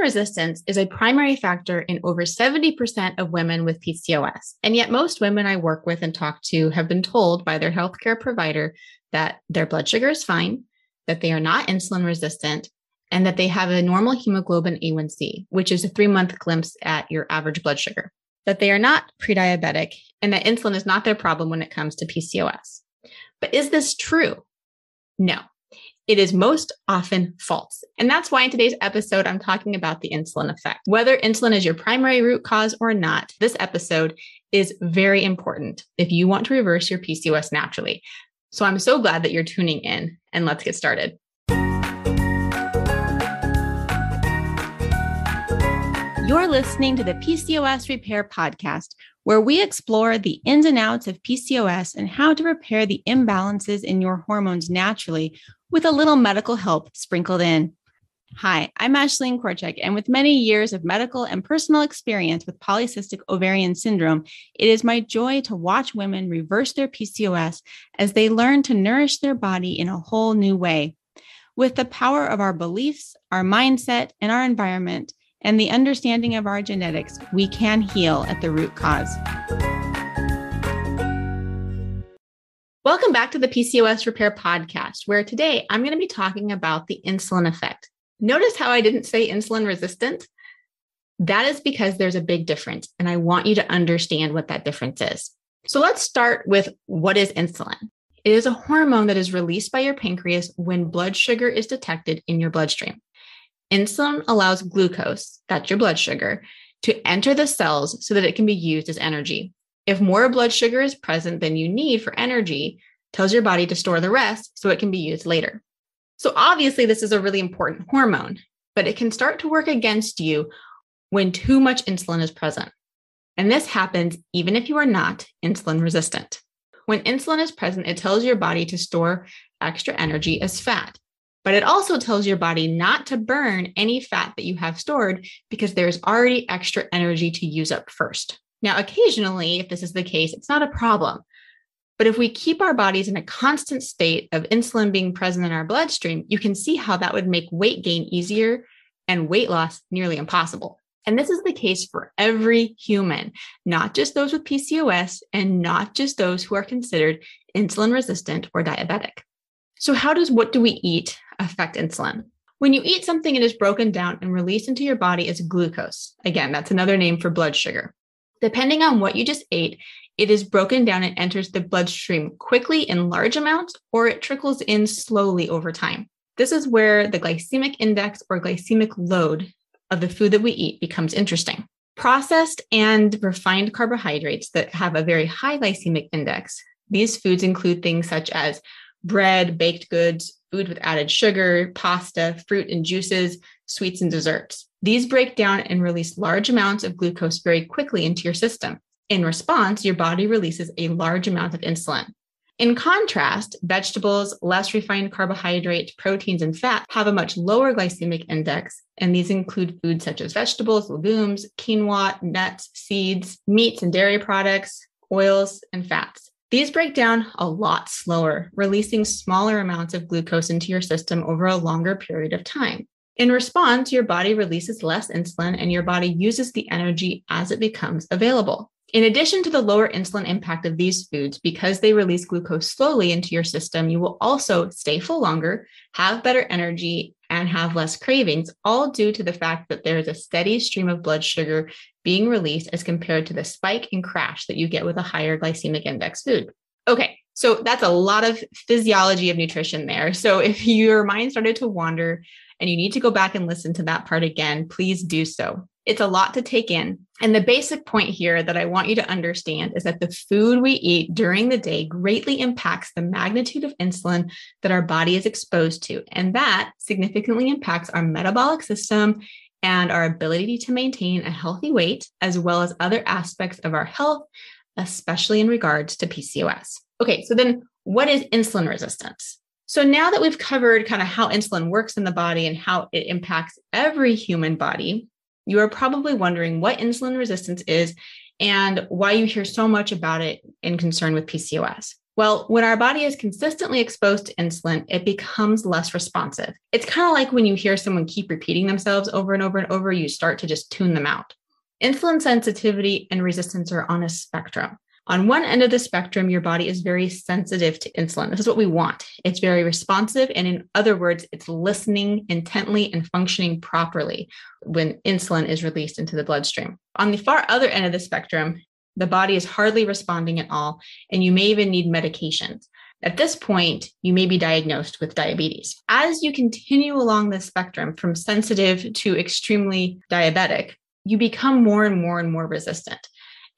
Resistance is a primary factor in over 70% of women with PCOS. And yet, most women I work with and talk to have been told by their healthcare provider that their blood sugar is fine, that they are not insulin resistant, and that they have a normal hemoglobin A1C, which is a three month glimpse at your average blood sugar, that they are not pre diabetic, and that insulin is not their problem when it comes to PCOS. But is this true? No it is most often false. And that's why in today's episode, I'm talking about the insulin effect. Whether insulin is your primary root cause or not, this episode is very important if you want to reverse your PCOS naturally. So I'm so glad that you're tuning in and let's get started. You're listening to the PCOS Repair Podcast, where we explore the ins and outs of PCOS and how to repair the imbalances in your hormones naturally with a little medical help sprinkled in. Hi, I'm Ashlene Korcek, and with many years of medical and personal experience with polycystic ovarian syndrome, it is my joy to watch women reverse their PCOS as they learn to nourish their body in a whole new way. With the power of our beliefs, our mindset, and our environment, and the understanding of our genetics, we can heal at the root cause. Welcome back to the PCOS Repair Podcast, where today I'm going to be talking about the insulin effect. Notice how I didn't say insulin resistant? That is because there's a big difference, and I want you to understand what that difference is. So let's start with what is insulin? It is a hormone that is released by your pancreas when blood sugar is detected in your bloodstream. Insulin allows glucose, that's your blood sugar, to enter the cells so that it can be used as energy. If more blood sugar is present than you need for energy, tells your body to store the rest so it can be used later. So obviously this is a really important hormone, but it can start to work against you when too much insulin is present. And this happens even if you are not insulin resistant. When insulin is present, it tells your body to store extra energy as fat. But it also tells your body not to burn any fat that you have stored because there's already extra energy to use up first. Now, occasionally, if this is the case, it's not a problem. But if we keep our bodies in a constant state of insulin being present in our bloodstream, you can see how that would make weight gain easier and weight loss nearly impossible. And this is the case for every human, not just those with PCOS and not just those who are considered insulin resistant or diabetic. So, how does what do we eat affect insulin? When you eat something, it is broken down and released into your body as glucose. Again, that's another name for blood sugar. Depending on what you just ate, it is broken down and enters the bloodstream quickly in large amounts, or it trickles in slowly over time. This is where the glycemic index or glycemic load of the food that we eat becomes interesting. Processed and refined carbohydrates that have a very high glycemic index. These foods include things such as bread, baked goods, food with added sugar, pasta, fruit and juices, sweets and desserts. These break down and release large amounts of glucose very quickly into your system. In response, your body releases a large amount of insulin. In contrast, vegetables, less refined carbohydrates, proteins, and fat have a much lower glycemic index, and these include foods such as vegetables, legumes, quinoa, nuts, seeds, meats and dairy products, oils, and fats. These break down a lot slower, releasing smaller amounts of glucose into your system over a longer period of time. In response, your body releases less insulin and your body uses the energy as it becomes available. In addition to the lower insulin impact of these foods, because they release glucose slowly into your system, you will also stay full longer, have better energy, and have less cravings, all due to the fact that there is a steady stream of blood sugar being released as compared to the spike and crash that you get with a higher glycemic index food. Okay, so that's a lot of physiology of nutrition there. So if your mind started to wander, and you need to go back and listen to that part again, please do so. It's a lot to take in. And the basic point here that I want you to understand is that the food we eat during the day greatly impacts the magnitude of insulin that our body is exposed to. And that significantly impacts our metabolic system and our ability to maintain a healthy weight, as well as other aspects of our health, especially in regards to PCOS. Okay, so then what is insulin resistance? So now that we've covered kind of how insulin works in the body and how it impacts every human body, you are probably wondering what insulin resistance is and why you hear so much about it in concern with PCOS. Well, when our body is consistently exposed to insulin, it becomes less responsive. It's kind of like when you hear someone keep repeating themselves over and over and over, you start to just tune them out. Insulin sensitivity and resistance are on a spectrum. On one end of the spectrum, your body is very sensitive to insulin. This is what we want. It's very responsive. And in other words, it's listening intently and functioning properly when insulin is released into the bloodstream. On the far other end of the spectrum, the body is hardly responding at all, and you may even need medications. At this point, you may be diagnosed with diabetes. As you continue along the spectrum from sensitive to extremely diabetic, you become more and more and more resistant.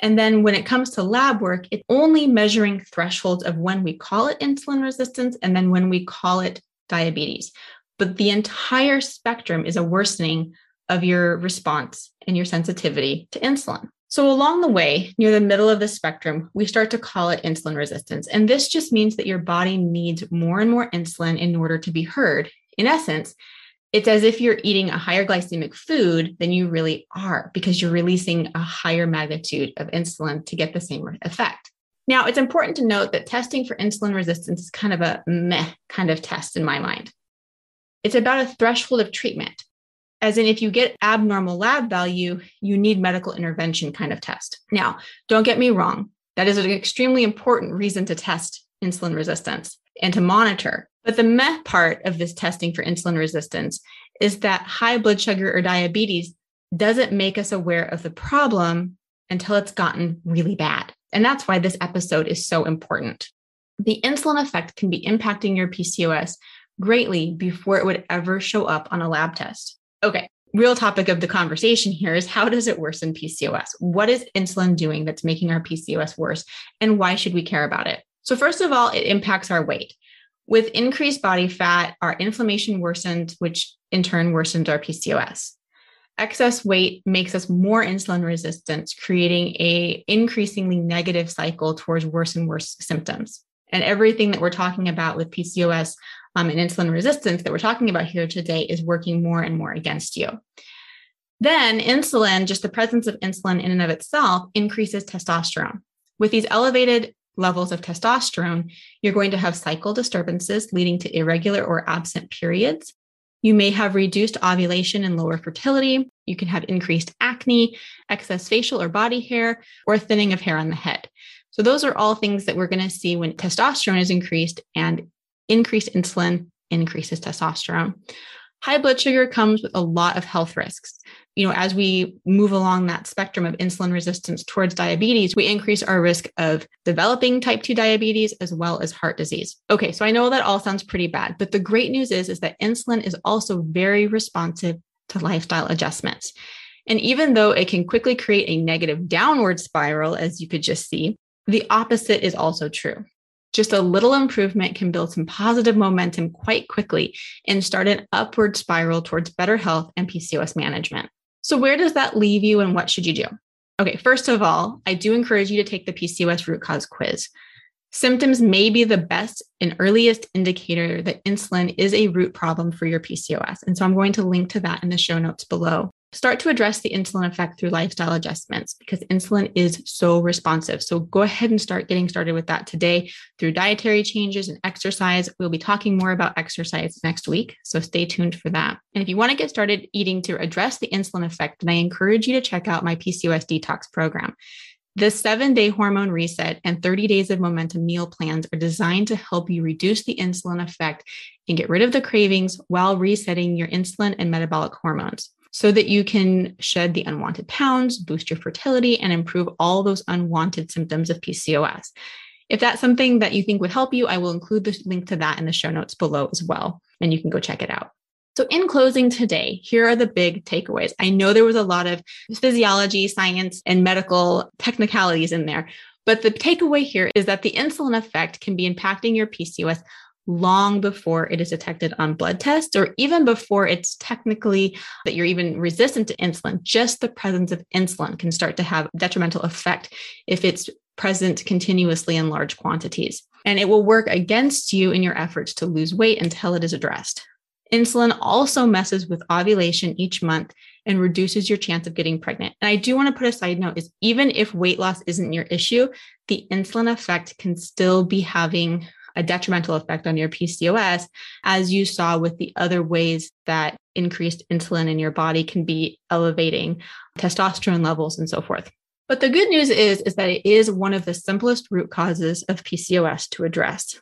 And then when it comes to lab work, it's only measuring thresholds of when we call it insulin resistance and then when we call it diabetes. But the entire spectrum is a worsening of your response and your sensitivity to insulin. So, along the way, near the middle of the spectrum, we start to call it insulin resistance. And this just means that your body needs more and more insulin in order to be heard. In essence, it's as if you're eating a higher glycemic food than you really are because you're releasing a higher magnitude of insulin to get the same effect. Now, it's important to note that testing for insulin resistance is kind of a meh kind of test in my mind. It's about a threshold of treatment, as in if you get abnormal lab value, you need medical intervention kind of test. Now, don't get me wrong, that is an extremely important reason to test insulin resistance and to monitor. But the meh part of this testing for insulin resistance is that high blood sugar or diabetes doesn't make us aware of the problem until it's gotten really bad. And that's why this episode is so important. The insulin effect can be impacting your PCOS greatly before it would ever show up on a lab test. Okay, real topic of the conversation here is how does it worsen PCOS? What is insulin doing that's making our PCOS worse? And why should we care about it? So, first of all, it impacts our weight. With increased body fat, our inflammation worsens, which in turn worsens our PCOS. Excess weight makes us more insulin resistant, creating a increasingly negative cycle towards worse and worse symptoms. And everything that we're talking about with PCOS um, and insulin resistance that we're talking about here today is working more and more against you. Then insulin, just the presence of insulin in and of itself, increases testosterone. With these elevated levels of testosterone, you're going to have cycle disturbances leading to irregular or absent periods. You may have reduced ovulation and lower fertility. You can have increased acne, excess facial or body hair, or thinning of hair on the head. So, those are all things that we're going to see when testosterone is increased and increased insulin increases testosterone. High blood sugar comes with a lot of health risks. You know, as we move along that spectrum of insulin resistance towards diabetes, we increase our risk of developing type 2 diabetes as well as heart disease. Okay, so I know that all sounds pretty bad, but the great news is is that insulin is also very responsive to lifestyle adjustments. And even though it can quickly create a negative downward spiral as you could just see, the opposite is also true. Just a little improvement can build some positive momentum quite quickly and start an upward spiral towards better health and PCOS management. So, where does that leave you and what should you do? Okay, first of all, I do encourage you to take the PCOS root cause quiz. Symptoms may be the best and earliest indicator that insulin is a root problem for your PCOS. And so I'm going to link to that in the show notes below. Start to address the insulin effect through lifestyle adjustments because insulin is so responsive. So go ahead and start getting started with that today through dietary changes and exercise. We'll be talking more about exercise next week. So stay tuned for that. And if you want to get started eating to address the insulin effect, then I encourage you to check out my PCOS detox program. The seven day hormone reset and 30 days of momentum meal plans are designed to help you reduce the insulin effect and get rid of the cravings while resetting your insulin and metabolic hormones so that you can shed the unwanted pounds, boost your fertility, and improve all those unwanted symptoms of PCOS. If that's something that you think would help you, I will include the link to that in the show notes below as well, and you can go check it out. So, in closing today, here are the big takeaways. I know there was a lot of physiology, science, and medical technicalities in there, but the takeaway here is that the insulin effect can be impacting your PCOS long before it is detected on blood tests or even before it's technically that you're even resistant to insulin just the presence of insulin can start to have detrimental effect if it's present continuously in large quantities and it will work against you in your efforts to lose weight until it is addressed Insulin also messes with ovulation each month and reduces your chance of getting pregnant. And I do want to put a side note is even if weight loss isn't your issue, the insulin effect can still be having a detrimental effect on your PCOS, as you saw with the other ways that increased insulin in your body can be elevating testosterone levels and so forth. But the good news is, is that it is one of the simplest root causes of PCOS to address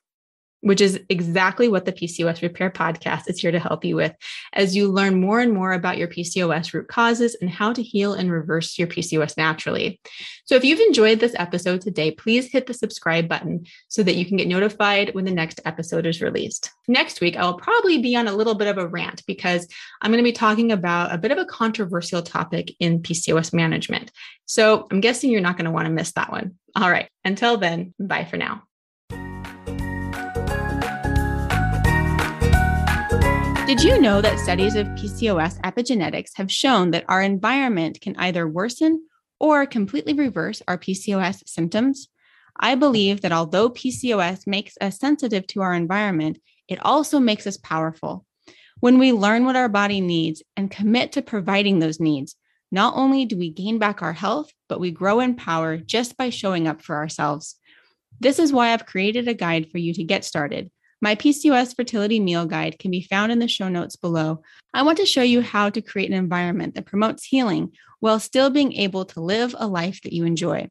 which is exactly what the PCOS Repair podcast is here to help you with as you learn more and more about your PCOS root causes and how to heal and reverse your PCOS naturally. So, if you've enjoyed this episode today, please hit the subscribe button so that you can get notified when the next episode is released. Next week, I will probably be on a little bit of a rant because I'm going to be talking about a bit of a controversial topic in PCOS management. So, I'm guessing you're not going to want to miss that one. All right. Until then, bye for now. Did you know that studies of PCOS epigenetics have shown that our environment can either worsen or completely reverse our PCOS symptoms? I believe that although PCOS makes us sensitive to our environment, it also makes us powerful. When we learn what our body needs and commit to providing those needs, not only do we gain back our health, but we grow in power just by showing up for ourselves. This is why I've created a guide for you to get started my PCOS fertility meal guide can be found in the show notes below. I want to show you how to create an environment that promotes healing while still being able to live a life that you enjoy.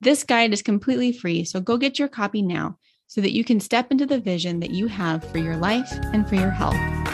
This guide is completely free, so go get your copy now so that you can step into the vision that you have for your life and for your health.